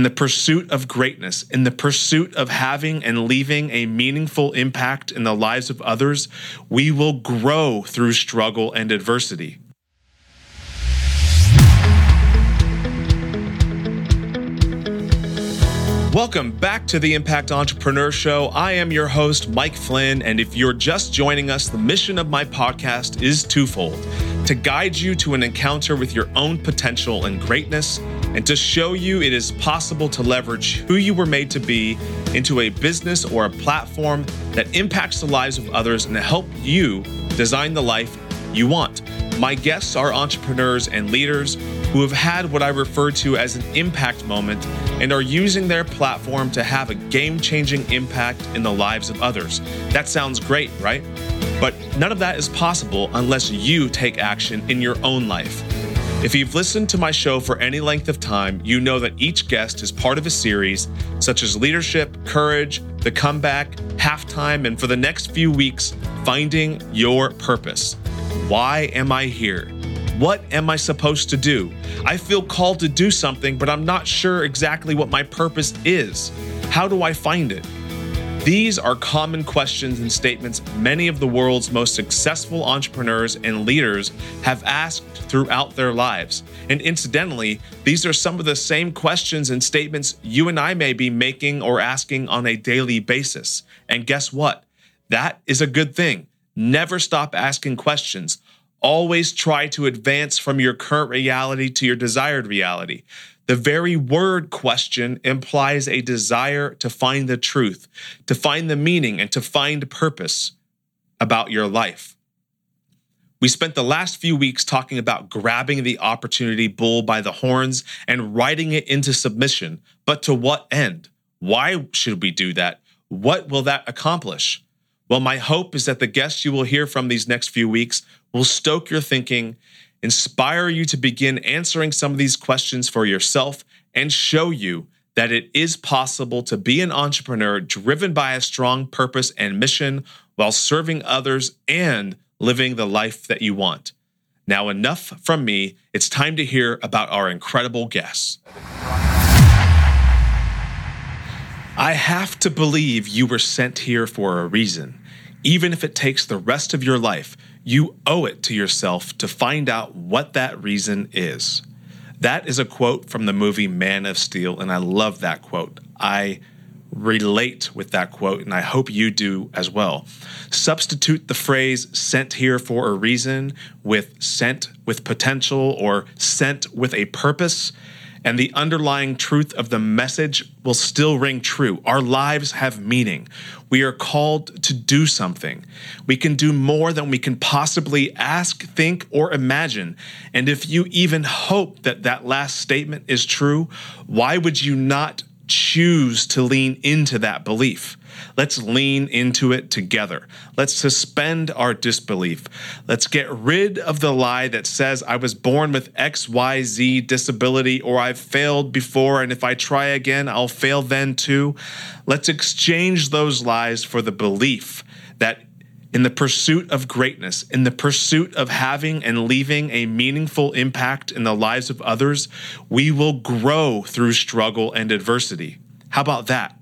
In the pursuit of greatness, in the pursuit of having and leaving a meaningful impact in the lives of others, we will grow through struggle and adversity. Welcome back to the Impact Entrepreneur Show. I am your host, Mike Flynn, and if you're just joining us, the mission of my podcast is twofold to guide you to an encounter with your own potential and greatness, and to show you it is possible to leverage who you were made to be into a business or a platform that impacts the lives of others and to help you design the life you want. My guests are entrepreneurs and leaders who have had what I refer to as an impact moment and are using their platform to have a game changing impact in the lives of others. That sounds great, right? But none of that is possible unless you take action in your own life. If you've listened to my show for any length of time, you know that each guest is part of a series such as Leadership, Courage, The Comeback, Halftime, and for the next few weeks, Finding Your Purpose. Why am I here? What am I supposed to do? I feel called to do something, but I'm not sure exactly what my purpose is. How do I find it? These are common questions and statements many of the world's most successful entrepreneurs and leaders have asked throughout their lives. And incidentally, these are some of the same questions and statements you and I may be making or asking on a daily basis. And guess what? That is a good thing. Never stop asking questions. Always try to advance from your current reality to your desired reality. The very word question implies a desire to find the truth, to find the meaning, and to find purpose about your life. We spent the last few weeks talking about grabbing the opportunity bull by the horns and riding it into submission. But to what end? Why should we do that? What will that accomplish? Well, my hope is that the guests you will hear from these next few weeks will stoke your thinking, inspire you to begin answering some of these questions for yourself, and show you that it is possible to be an entrepreneur driven by a strong purpose and mission while serving others and living the life that you want. Now, enough from me. It's time to hear about our incredible guests. I have to believe you were sent here for a reason. Even if it takes the rest of your life, you owe it to yourself to find out what that reason is. That is a quote from the movie Man of Steel, and I love that quote. I relate with that quote, and I hope you do as well. Substitute the phrase sent here for a reason with sent with potential or sent with a purpose, and the underlying truth of the message will still ring true. Our lives have meaning. We are called to do something. We can do more than we can possibly ask, think, or imagine. And if you even hope that that last statement is true, why would you not choose to lean into that belief? Let's lean into it together. Let's suspend our disbelief. Let's get rid of the lie that says I was born with XYZ disability or I've failed before, and if I try again, I'll fail then too. Let's exchange those lies for the belief that in the pursuit of greatness, in the pursuit of having and leaving a meaningful impact in the lives of others, we will grow through struggle and adversity. How about that?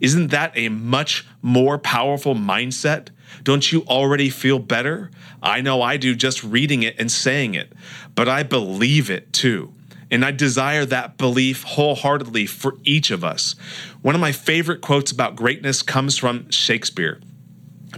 Isn't that a much more powerful mindset? Don't you already feel better? I know I do just reading it and saying it, but I believe it too. And I desire that belief wholeheartedly for each of us. One of my favorite quotes about greatness comes from Shakespeare.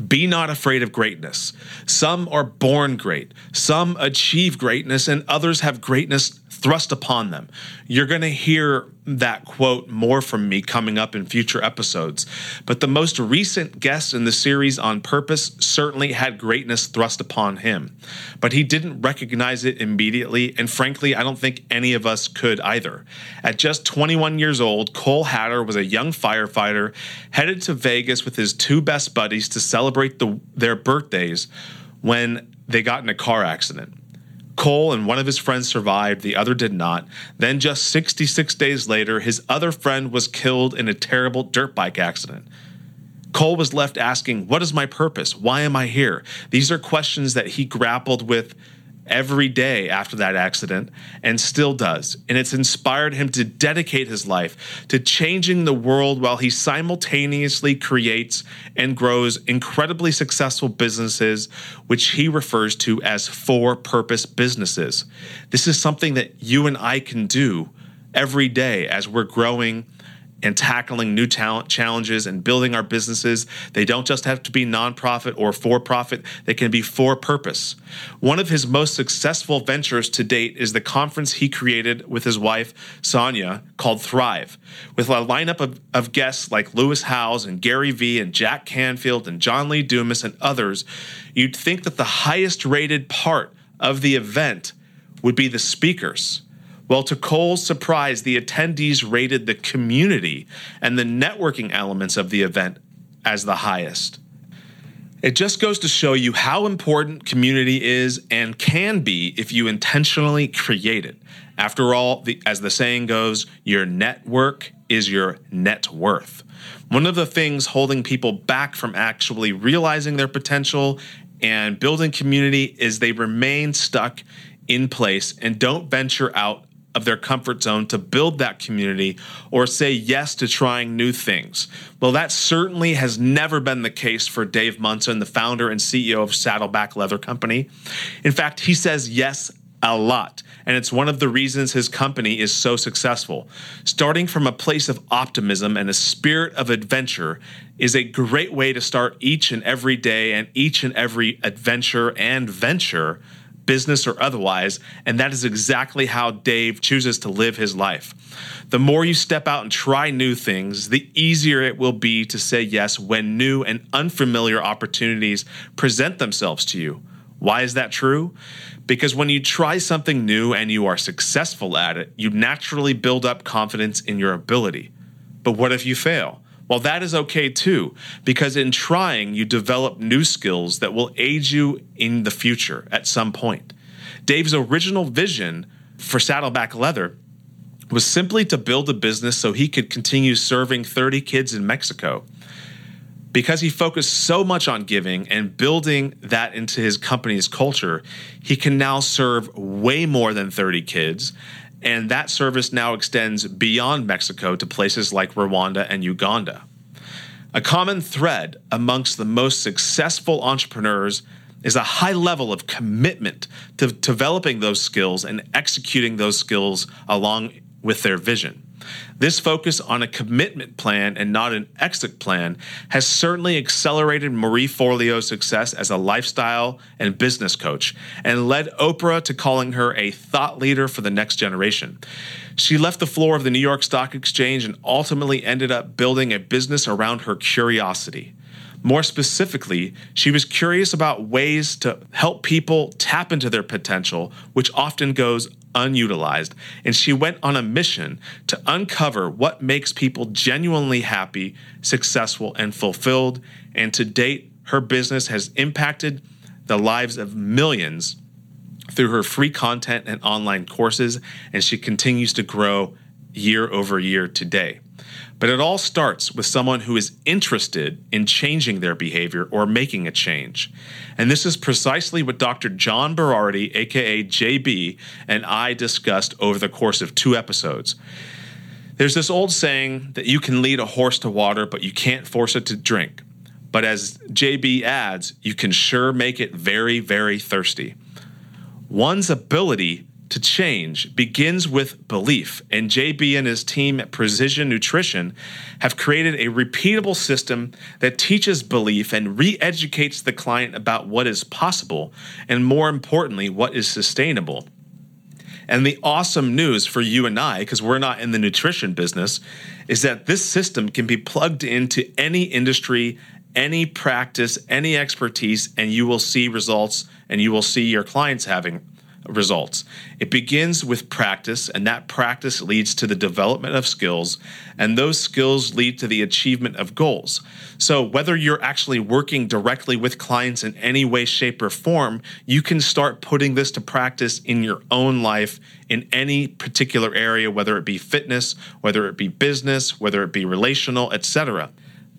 Be not afraid of greatness. Some are born great, some achieve greatness, and others have greatness thrust upon them. You're going to hear that quote more from me coming up in future episodes. But the most recent guest in the series on purpose certainly had greatness thrust upon him. But he didn't recognize it immediately, and frankly, I don't think any of us could either. At just 21 years old, Cole Hatter was a young firefighter headed to Vegas with his two best buddies to celebrate the, their birthdays when they got in a car accident. Cole and one of his friends survived, the other did not. Then, just 66 days later, his other friend was killed in a terrible dirt bike accident. Cole was left asking, What is my purpose? Why am I here? These are questions that he grappled with every day after that accident and still does. And it's inspired him to dedicate his life to changing the world while he simultaneously creates and grows incredibly successful businesses, which he refers to as for purpose businesses. This is something that you and I can do every day as we're growing and tackling new talent challenges and building our businesses. They don't just have to be nonprofit or for profit, they can be for purpose. One of his most successful ventures to date is the conference he created with his wife, Sonia, called Thrive. With a lineup of, of guests like Lewis Howes and Gary Vee and Jack Canfield and John Lee Dumas and others, you'd think that the highest rated part of the event would be the speakers. Well, to Cole's surprise, the attendees rated the community and the networking elements of the event as the highest. It just goes to show you how important community is and can be if you intentionally create it. After all, the, as the saying goes, your network is your net worth. One of the things holding people back from actually realizing their potential and building community is they remain stuck in place and don't venture out of their comfort zone to build that community or say yes to trying new things. Well, that certainly has never been the case for Dave Munson, the founder and CEO of Saddleback Leather Company. In fact, he says yes a lot, and it's one of the reasons his company is so successful. Starting from a place of optimism and a spirit of adventure is a great way to start each and every day and each and every adventure and venture business or otherwise, and that is exactly how Dave chooses to live his life. The more you step out and try new things, the easier it will be to say yes when new and unfamiliar opportunities present themselves to you. Why is that true? Because when you try something new and you are successful at it, you naturally build up confidence in your ability. But what if you fail? Well, that is okay too, because in trying, you develop new skills that will aid you in the future at some point. Dave's original vision for Saddleback Leather was simply to build a business so he could continue serving 30 kids in Mexico. Because he focused so much on giving and building that into his company's culture, he can now serve way more than 30 kids and that service now extends beyond Mexico to places like Rwanda and Uganda. A common thread amongst the most successful entrepreneurs is a high level of commitment to developing those skills and executing those skills along with their vision. This focus on a commitment plan and not an exit plan has certainly accelerated Marie Forleo's success as a lifestyle and business coach and led Oprah to calling her a thought leader for the next generation. She left the floor of the New York Stock Exchange and ultimately ended up building a business around her curiosity. More specifically, she was curious about ways to help people tap into their potential, which often goes unutilized, and she went on a mission to uncover what makes people genuinely happy, successful, and fulfilled. And to date, her business has impacted the lives of millions through her free content and online courses, and she continues to grow year over year today. But it all starts with someone who is interested in changing their behavior or making a change. And this is precisely what Dr. John Berardi, aka JB, and I discussed over the course of two episodes. There's this old saying that you can lead a horse to water, but you can't force it to drink. But as JB adds, you can sure make it very, very thirsty. One's ability to change begins with belief, and JB and his team at Precision Nutrition have created a repeatable system that teaches belief and re educates the client about what is possible, and more importantly, what is sustainable. And the awesome news for you and I, because we're not in the nutrition business, is that this system can be plugged into any industry, any practice, any expertise, and you will see results and you will see your clients having results. It begins with practice, and that practice leads to the development of skills, and those skills lead to the achievement of goals. So, whether you're actually working directly with clients in any way, shape, or form, you can start putting this to practice in your own life in any particular area, whether it be fitness, whether it be business, whether it be relational, etc.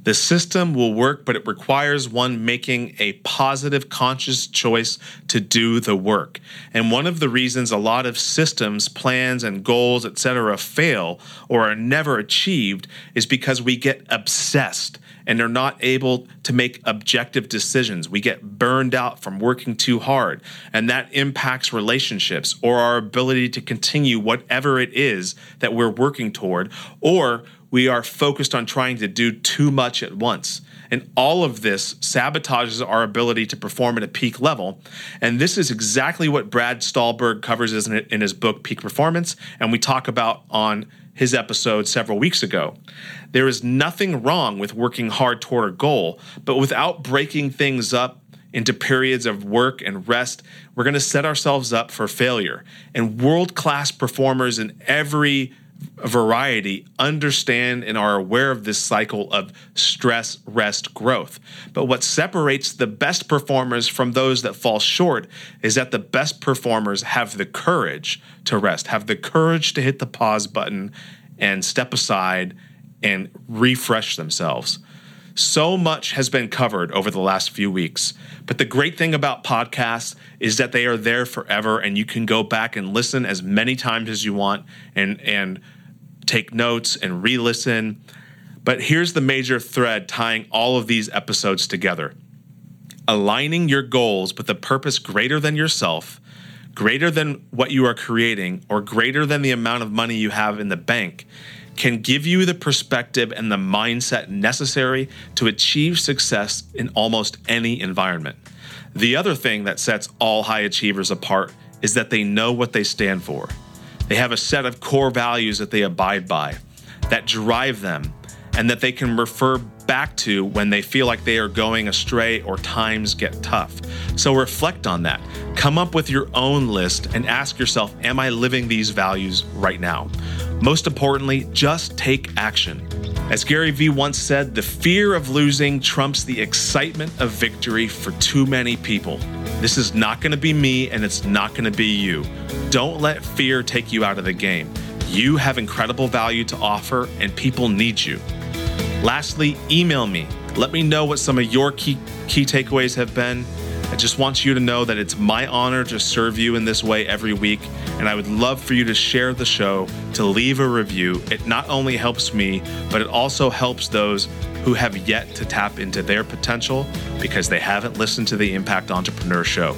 The system will work, but it requires one making a positive, conscious choice to do the work. And one of the reasons a lot of systems, plans, and goals, etc., fail or are never achieved is because we get obsessed and are not able to make objective decisions. We get burned out from working too hard, and that impacts relationships or our ability to continue whatever it is that we're working toward, or we are focused on trying to do too much at once. And all of this sabotages our ability to perform at a peak level. And this is exactly what Brad Stulberg covers in his book, Peak Performance, and we talk about on his episode several weeks ago. There is nothing wrong with working hard toward a goal, but without breaking things up into periods of work and rest, we're going to set ourselves up for failure. And world class performers in every variety understand and are aware of this cycle of stress, rest, growth. But what separates the best performers from those that fall short is that the best performers have the courage to rest, have the courage to hit the pause button and step aside and refresh themselves. So much has been covered over the last few weeks. But the great thing about podcasts is that they are there forever and you can go back and listen as many times as you want and and take notes and re-listen. But here's the major thread tying all of these episodes together. Aligning your goals with a purpose greater than yourself, greater than what you are creating, or greater than the amount of money you have in the bank can give you the perspective and the mindset necessary to achieve success in almost any environment. The other thing that sets all high achievers apart is that they know what they stand for. They have a set of core values that they abide by, that drive them, and that they can refer back to when they feel like they are going astray or times get tough. So reflect on that. Come up with your own list and ask yourself Am I living these values right now? Most importantly, just take action. As Gary Vee once said, the fear of losing trumps the excitement of victory for too many people. This is not going to be me and it's not going to be you. Don't let fear take you out of the game. You have incredible value to offer and people need you. Lastly, email me. Let me know what some of your key, key takeaways have been. I just want you to know that it's my honor to serve you in this way every week, and I would love for you to share the show, to leave a review. It not only helps me, but it also helps those who have yet to tap into their potential because they haven't listened to the Impact Entrepreneur Show.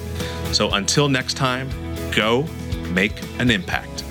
So until next time, go make an impact.